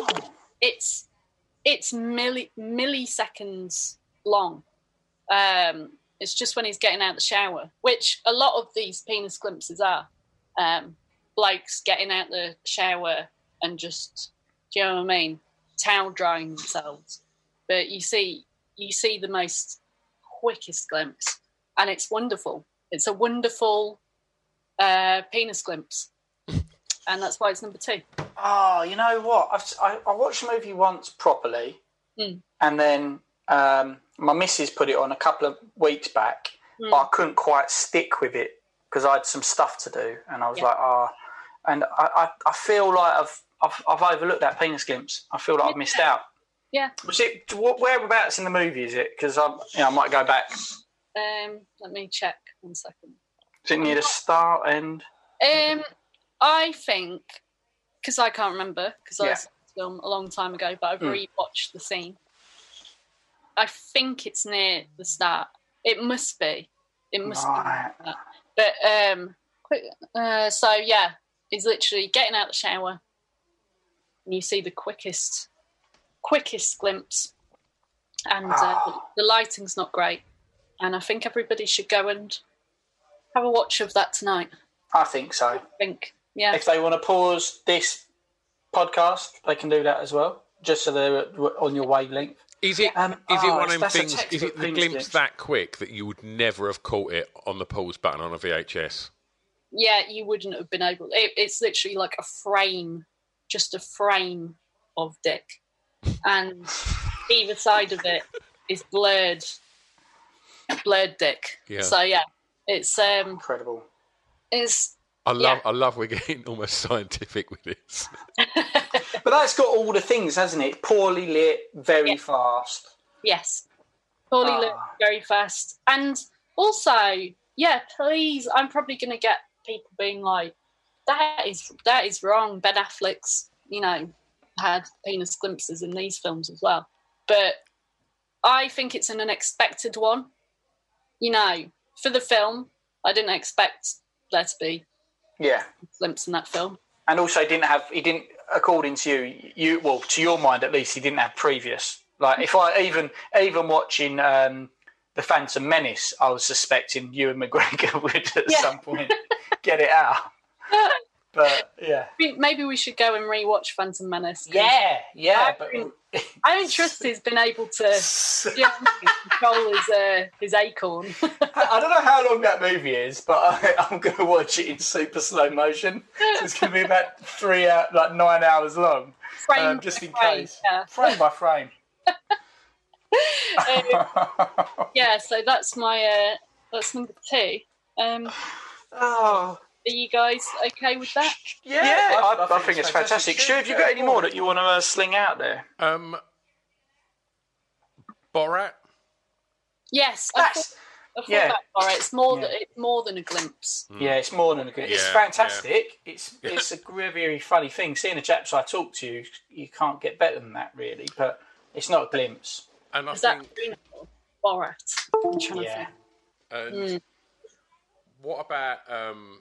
it's it's milli- milliseconds long. Um, it's just when he's getting out the shower, which a lot of these penis glimpses are. Um, blokes getting out the shower and just, do you know what I mean? Towel drying themselves. But you see, you see the most quickest glimpse, and it's wonderful. It's a wonderful uh, penis glimpse, and that's why it's number two. Oh, you know what? I've, I, I watched the movie once properly, Mm. and then um, my missus put it on a couple of weeks back, Mm. but I couldn't quite stick with it because I had some stuff to do, and I was Yeah. like, ah, and I, I, I feel like I've, I've I've overlooked that penis glimpse. I feel like I've missed out. Yeah. Was it wh- whereabouts in the movie? Is it? Because I, you know, I might go back. Um, let me check one second. Is it near the start end? Um, I think because I can't remember because I saw the film a long time ago, but I've Mm. rewatched the scene. I think it's near the start. It must be. It must Right. be. But um, quick. Uh, so yeah, he's literally getting out the shower, and you see the quickest, quickest glimpse, and uh, the, the lighting's not great. And I think everybody should go and have a watch of that tonight. I think so. I think, yeah. If they want to pause this podcast, they can do that as well, just so they're on your wavelength. Is it? Um, is it oh, one of them things? Is it the glimpse glimpse. that quick that you would never have caught it on the pause button on a VHS? yeah, you wouldn't have been able. It, it's literally like a frame, just a frame of dick, and either side of it is blurred, blurred dick. Yeah. So yeah, it's um, Incredible. it's I love. I love. We're getting almost scientific with this. But that's got all the things, hasn't it? Poorly lit, very fast. yes, poorly lit, Ah. very fast, and also yeah, please, I'm probably gonna get people being like, that is that is wrong. Ben Affleck's, you know, had penis glimpses in these films as well. But I think it's an unexpected one. You know, for the film, I didn't expect there to be Yeah. glimpse in that film. And also, he didn't have, he didn't, according to you, you well, to your mind at least, he didn't have previous. Like, if I even, even watching um, The Phantom Menace, I was suspecting Ewan McGregor would at Yeah. some point get it out. But yeah. Maybe we should go and rewatch Phantom Menace. Yeah, yeah. I But don't, I don't trust he's been able to you know, control his uh, his acorn. I don't know how long that movie is, but I, I'm going to watch it in super slow motion. So it's going to be about three, hour, like nine hours long, Frame um, by just in frame, case, yeah. frame by frame. Um, yeah, so that's my uh, that's number two. Um, Oh, are you guys okay with that? yeah, I, I, think, it's fantastic. Stu, have you got any more that you want to uh, sling out there? Um, Borat. Yes, I thought, I thought yeah. that. All right, it's more Yeah. than it's more than a glimpse. Yeah, it's more than a good. It's Yeah, fantastic. It's it's a very, very funny thing. Seeing the chaps I talk to, you can't get better than that, really. But it's not a glimpse. And I Is that Borat? I'm trying Yeah. to and think. what about um?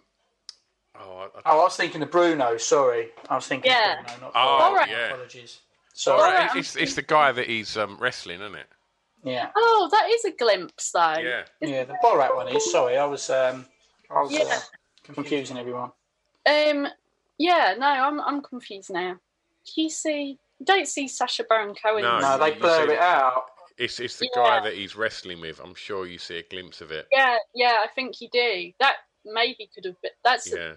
Oh, I, I, Oh, I was thinking of Bruno. Sorry, I was thinking Yeah. Bruno. Not Oh, Borat. yeah. Apologies. Sorry. Borat, Borat, it's, it's the guy that he's um, wrestling, isn't it? Yeah. Oh, that is a glimpse, though. Yeah. Yeah, the Borat one is. Sorry, I was um, I was Yeah. uh, confusing everyone. Um. Yeah. No, I'm I'm confused now. Do you see? you Don't see Sacha Baron Cohen? No. No, they you blur see- it out. It's it's the Yeah. guy that he's wrestling with. I'm sure you see a glimpse of it. Yeah. Yeah. I think you do. That maybe could have been. That's Yeah.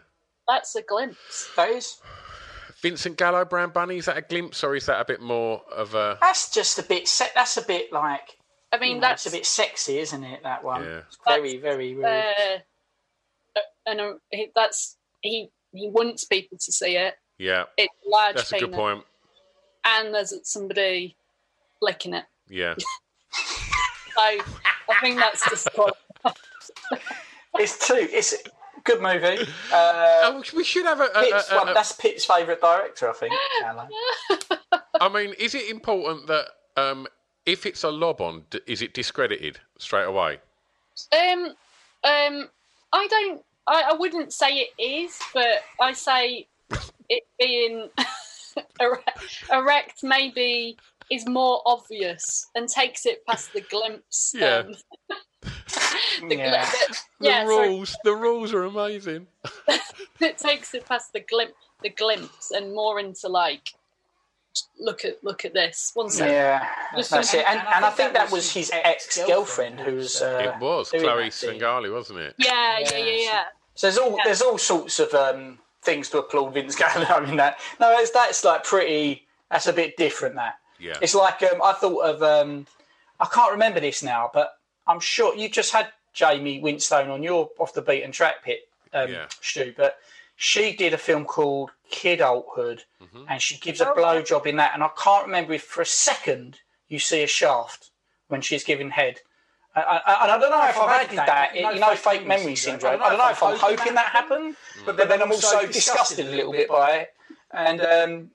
That's a glimpse. That is. Vincent Gallo, Brown Bunny. Is that a glimpse, or is that a bit more of a? That's just a bit. Se- that's a bit like. I mean, you that's a bit sexy, isn't it? That one. Yeah. It's very, very, very. uh, uh, and uh, that's he he wants people to see it. Yeah, It's large that's a good point. and there's somebody licking it. Yeah, So I think that's just It's two. It's a good movie. Uh, we should have a. a- Pitt's a- a- one, that's Pitt's favourite director, I think. I mean, is it important that um, if it's a lob on, d- is it discredited straight away? Um, um, I don't. I, I wouldn't say it is, but I say it being erect, erect maybe is more obvious and takes it past the glimpse. Yeah. Um, the Yeah. the- The yeah, sorry. rules, the rules are amazing. it takes it past the glimp, the glimpse, and more into like, look at look at this. One second. Yeah, Just that's it. And, and I think that was his ex girlfriend who was. Uh, it was doing Chloe that wasn't it? Yeah, yeah, yeah, yeah. So there's all there's all sorts of um, things to applaud Vince Gallo in that. No, it's, that's like pretty. That's a bit different. That Yeah. it's like um, I thought of. Um, I can't remember this now, but I'm sure you just had Jaime Winstone on your off the beaten track pit, um, Yeah. Stu. But she did a film called Kidulthood, Mm-hmm. and she gives a blowjob in that. And I can't remember if for a second you see a shaft when she's giving head. I, I, and I don't know if I've had that, you know, fake memory syndrome. I don't know if I'm hoping that happened, but, then I'm also disgusted a little bit by it. And um,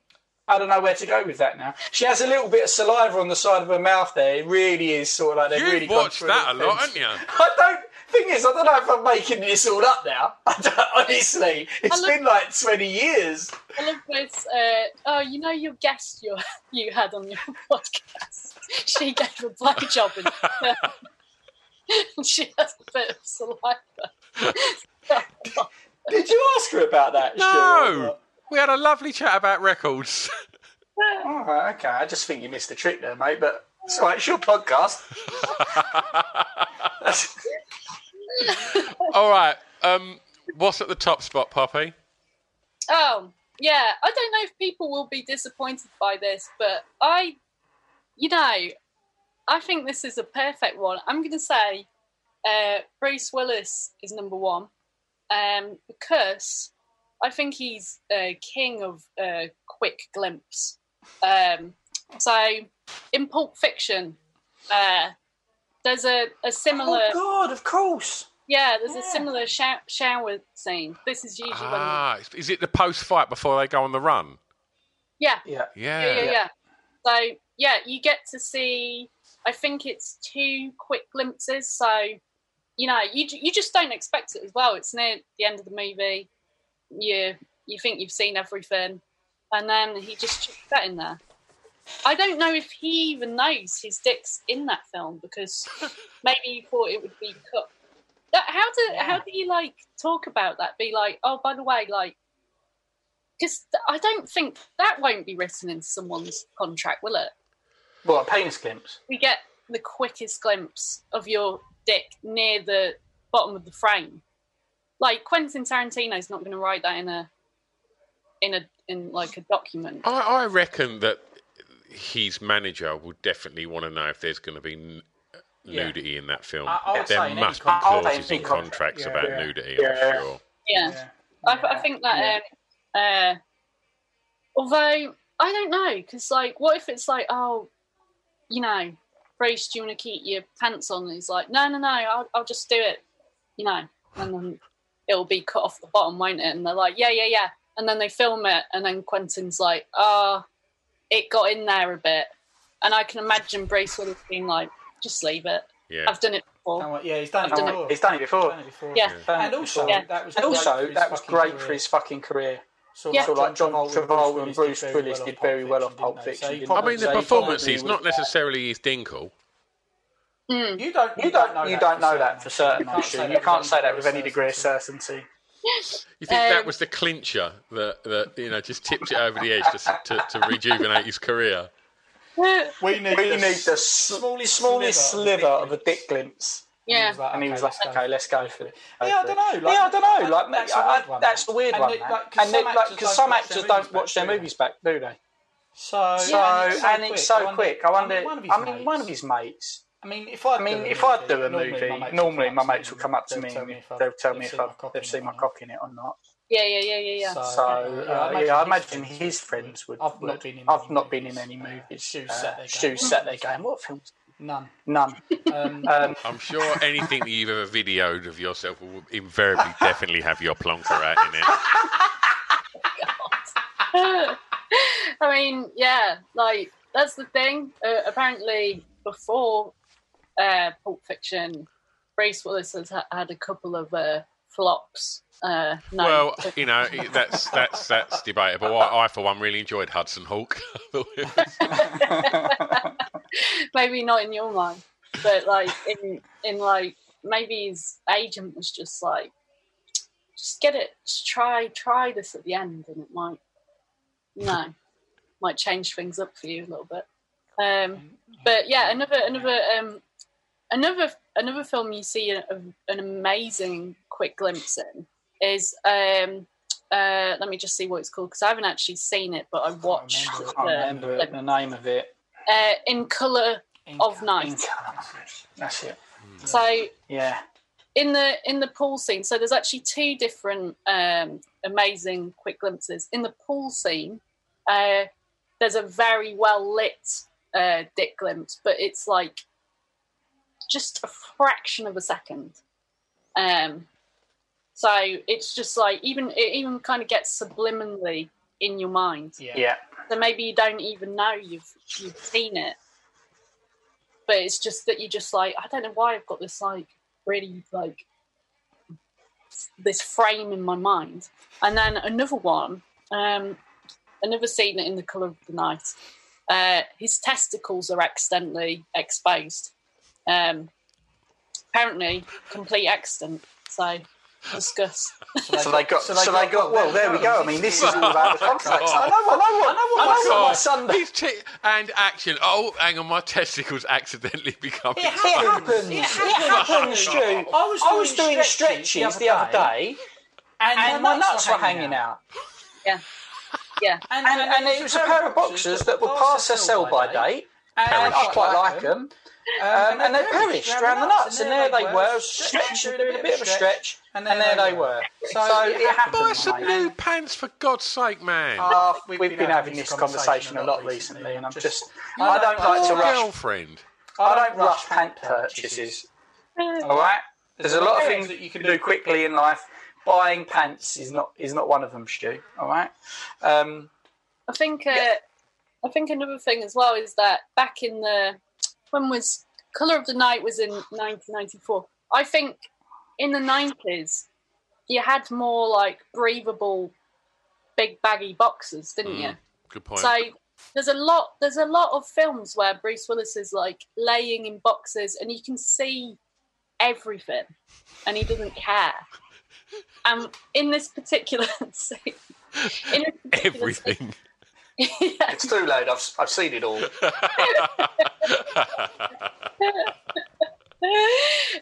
I don't know where to go with that now. She has a little bit of saliva on the side of her mouth there. It really is sort of like they've You've really gone watched through that a the lot, haven't you? I don't. Thing is, I don't know if I'm making this all up now. I don't, honestly, it's look- been like 20 years. I love this. Uh, oh, you know your guest you you had on your podcast. She gave a blowjob and and she has a bit of saliva. Did you ask her about that? Stu, No, what? We had a lovely chat about records. All right, okay. I just think you missed the trick there, mate. But it's all right. It's your podcast. All right, um, what's at the top spot, Poppy? Oh, yeah. I don't know if people will be disappointed by this, but I, you know, I think this is a perfect one. I'm going to say uh, Bruce Willis is number one um, because I think he's a king of uh, quick glimpse. Um, so in Pulp Fiction, uh, there's a, a similar. oh God, of course. Yeah, there's a similar shower, shower scene. This is usually when. Ah, is it the post-fight before they go on the run? Yeah, Yeah. Yeah. yeah, yeah, yeah. So yeah, you get to see. I think it's two quick glimpses. So you know, you you just don't expect it as well. It's near the end of the movie. You you think you've seen everything, and then he just chucks that in there. I don't know if he even knows his dick's in that film because maybe he thought it would be cut. How do how do you like talk about that? Be like, oh, by the way, like, because I don't think that won't be written in someone's contract, will it? Well, a penis glimpse. We get the quickest glimpse of your dick near the bottom of the frame. Like Quentin Tarantino's not going to write that in a in a in like a document. I, I reckon that his manager would definitely want to know if there's going to be n- Yeah. nudity in that film. I- I there must be clauses in think- contracts yeah, about yeah. nudity. Yeah. I'm sure. Yeah, I, I think that. Um, uh, although I don't know, because like, what if it's like, oh, you know, Bruce, do you want to keep your pants on? And he's like, no, no, no, I'll, I'll just do it, you know, and then it'll be cut off the bottom, won't it? And they're like, yeah, yeah, yeah, and then they film it, and then Quentin's like, ah, it got in there a bit, and I can imagine Bruce would have been like, just leave it. Yeah. I've done it before. Oh, yeah, he's done it I've done it- before. He's done it before. Done it before. Yeah. Done And also, before. that was and great also for his that was fucking great career. for his fucking career. Sort Yeah. of like John Travolta and Bruce Willis did very well on Pulp? Fiction. So he didn't I mean, the So he performances—not necessarily his dinkle. Mm. You don't. You don't. You don't know that for certain. can't say You can't say that with any degree of certainty. certainty. You think that Um, was the clincher that, that you know just tipped it over the edge to, to, to rejuvenate his career? We need, We the need the smallest, smallest sliver of a dick glimpse. Yeah. And he was like, okay, let's go for it. Yeah, I Go for don't know, like- yeah, I don't know. Like, that's I- a I- weird one, that's a weird And one, it- man. like, 'cause and some it, like, actors because don't some watch actors their don't movies watch their back, do they? movies back, do they? So, So, and it's so, quick. I wonder. one of his I mean, mates- one of his mates. I mean, if I I mean, if I do a movie, normally my mates will come up to me and they'll tell me if I've, they've seen my cock in it or not. Yeah, yeah, yeah, yeah, yeah. So, So, yeah, I uh, imagine yeah, I his imagine friends his friends would. I've would. not been in I've any not been in movies. any movies. Shoes uh, set their Shoes game. set their. What films? None. None. Um, Um, I'm sure anything that you've ever videoed of yourself will invariably definitely have your plonker out in it. I mean, yeah, like that's the thing. Uh, apparently, before uh, Pulp Fiction, Bruce Willis has had a couple of uh, flops. Uh, no, Well, you know that's that's that's debatable. I, I for one really enjoyed Hudson Hawk. maybe not in your mind, but like in in like maybe his agent was just like, just get it, just try try this at the end, and it might, no, might change things up for you a little bit. Um, but yeah, another another um, another another film you see a, a- an amazing quick glimpse in is um, uh, let me just see what it's called because I haven't actually seen it, but I watched I the, can't remember the- the name of it. uh, in color of night. That's it. So Yeah. in the in the pool scene, so there's actually two different um, amazing quick glimpses. In the pool scene, uh, there's a very well lit uh, dick glimpse, but it's like just a fraction of a second. Um, so it's just like even it even kind of gets subliminally in your mind. Yeah. Yeah. So maybe you don't even know you've you've seen it, but it's just that you're just like I don't know why I've got this like really like this frame in my mind, and then another one, um, another scene in the color of the night. Uh, his testicles are accidentally exposed. Um, apparently, complete accident. So discuss. So they got. So they got. Well, there we go. I mean, this is all about the context. I know. I know what. I know what. Oh, my God. son. He's t- and action. Oh, hang on, my testicles accidentally become. It happens. It happens, Stu. I was, doing stretches the other day, and, my nuts were hanging out. Yeah. Yeah. And, and, it was a pair of boxers that were past their sell by date. And I quite like them. Um, and they perished around the nuts, and there they were, stretching, doing a bit of a stretch, and there they were. So it happened. Buy some mate. new pants for God's sake, man. Uh, we've, been, having this conversation a lot recently, and I'm just. I don't like to Poor rush. girlfriend. I don't rush pant purchases. All right. There's a lot of things that you can do quickly in life. Buying pants is not is not one of them, Stu. All right. Um, I think uh, I think another thing as well is that back in the when was Color of the Night was in 1994. I think in the 90s you had more like breathable, big baggy boxes, didn't you? Mm, good point. So there's a lot there's a lot of films where Bruce Willis is like laying in boxes and you can see everything and he doesn't care. And in this particular scene, in this particular scene- Everything. It's too late. I've I've seen it all.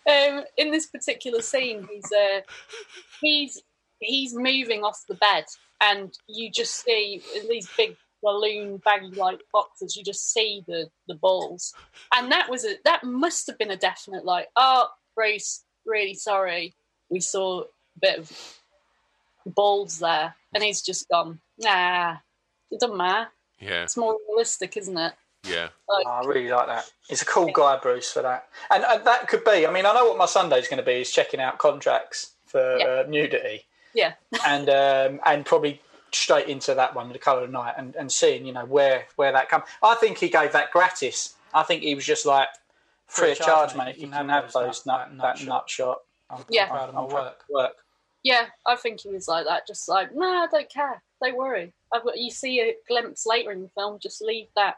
um, in this particular scene, he's uh, he's he's moving off the bed, and you just see these big balloon baggy like boxes. You just see the the balls, and that was a that must have been a definite like, oh, Bruce, really sorry, we saw a bit of balls there, and he's just gone. Nah, it doesn't matter. Yeah, It's more realistic, isn't it? yeah. Like, I really like that. He's a cool guy, Bruce, for that. And, and that could be. I mean, I know what my Sunday's going to be is checking out contracts for Yeah. uh, nudity, yeah, and um, and probably straight into that one, the colour of night, and, and seeing you know where where that comes. I think he gave that gratis. I think he was just like free of charge, mate. You can have those nut, that nut shot. I'm, Yeah. I'm proud of my work. work. yeah. I think he was like that. Just like, nah, I don't care. Don't worry. I've got. You see a glimpse later in the film. Just leave that.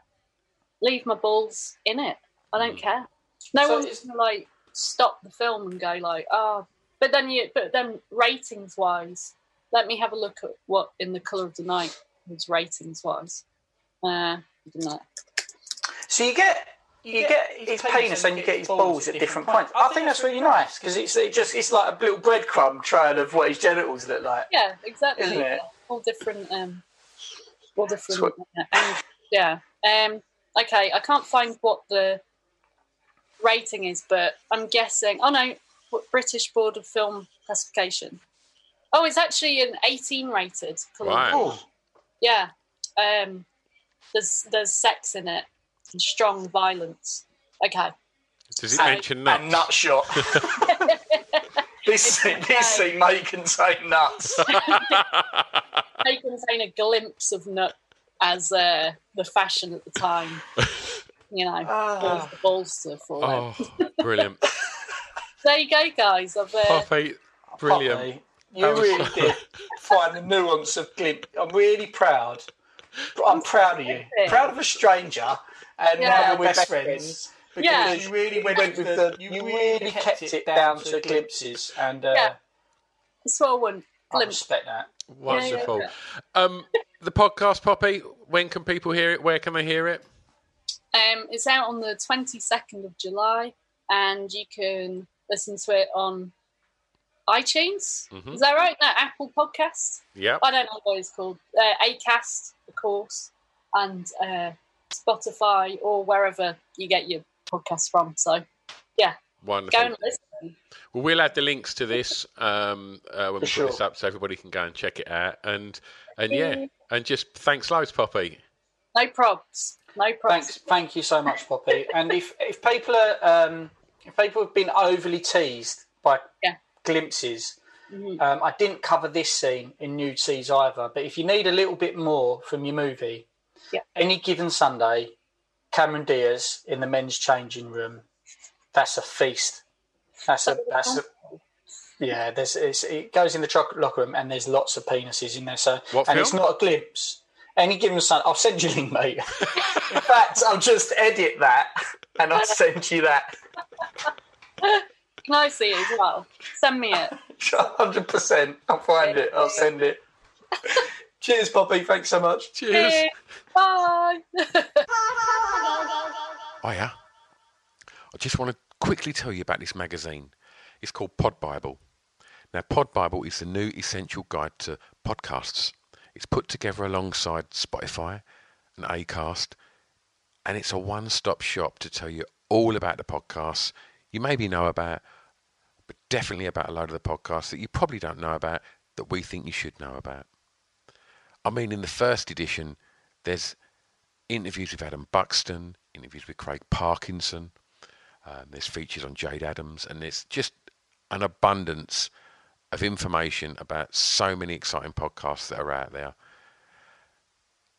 Leave my balls in it. I don't care. No So one's gonna like stop the film and go like, oh. But then you. But then ratings wise, let me have a look at what in the color of the night was ratings wise. Uh, I don't know. So you get you get his penis and you get his balls at different points. I think that's really nice because it's it just it's like a little breadcrumb trail of what his genitals look like. Yeah, exactly. Isn't it? All different, um, all different. and, yeah. Um. Okay, I can't find what the rating is, but I'm guessing. Oh no, British Board of Film Classification. Oh, it's actually an 18 rated. film. Right. Oh, Yeah. Um. There's there's sex in it and strong violence. Okay. Does it So- mention and nuts? nut shot. this scene, this scene may contain nuts. They contain a glimpse of nut as uh, the fashion at the time. You know, balls, the balls to fall out. Oh, brilliant. There you go, guys. I've, uh, Poppy, brilliant. Poppy, you was- really did find the nuance of glint. I'm really proud. I'm proud of you. Proud of a stranger, and Yeah. now we're We're best best friends. Because Yeah. you really went, with the, you really kept it down to glimpses, and uh, Yeah. that's what I want. I Glimpse. respect that. Wonderful. yeah. Um, the podcast, Poppy. When can people hear it? Where can they hear it? Um, it's out on the 22nd of July, and you can listen to it on iTunes. Mhm. Is that right? No, Apple Podcast. Yeah. I don't know what it's called. Uh, Acast, of course, and uh, Spotify or wherever you get your podcasts from. So, yeah, Wonderful. go and listen. Well, we'll add the links to this um, uh, when we For put this up, so everybody can go and check it out. And and yeah, and just thanks loads, Poppy. No probs. No probs. Thanks, thank you so much, Poppy. and if if people are um, if people have been overly teased by Yeah. glimpses, Mhm. um, I didn't cover this scene in Nude Seas either. But if you need a little bit more from your movie, Yeah. any given Sunday, Cameron Diaz in the men's changing room, that's a feast. That's a that's a yeah. There's it's, it goes in the chocolate locker room and there's lots of penises in there. So What and it's not a glimpse. Any given Sunday, I'll send you a link, mate. in fact, I'll just edit that and I'll send you that. Can I see it as well? Send me it. Hundred percent. I'll find it. I'll send it. Cheers, Poppy. Thanks so much. Cheers. Hey, Bye. Oh yeah. I just want to quickly tell you about this magazine. It's called Pod Bible. Now, Pod Bible is the new essential guide to podcasts. It's put together alongside Spotify and Acast, and it's a one-stop shop to tell you all about the podcasts you maybe know about, but definitely about a load of the podcasts that you probably don't know about that we think you should know about. I mean, in the first edition, there's interviews with Adam Buxton, interviews with Craig Parkinson. Um, there's features on Jade Adams, and there's just an abundance of information about so many exciting podcasts that are out there.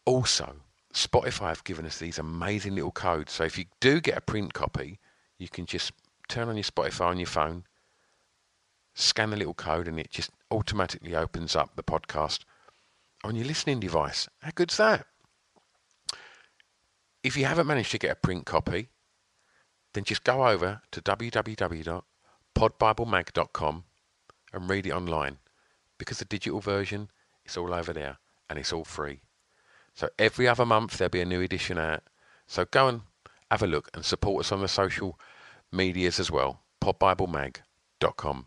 Also, Spotify have given us these amazing little codes. So if you do get a print copy, you can just turn on your Spotify on your phone, scan the little code, and it just automatically opens up the podcast on your listening device. How good's that? If you haven't managed to get a print copy, then just go over to www.podbiblemag.com and read it online because the digital version is all over there and it's all free. So every other month there'll be a new edition out. So go and have a look and support us on the social medias as well. podbiblemag.com.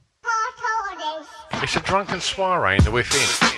It's a drunken soiree in the within.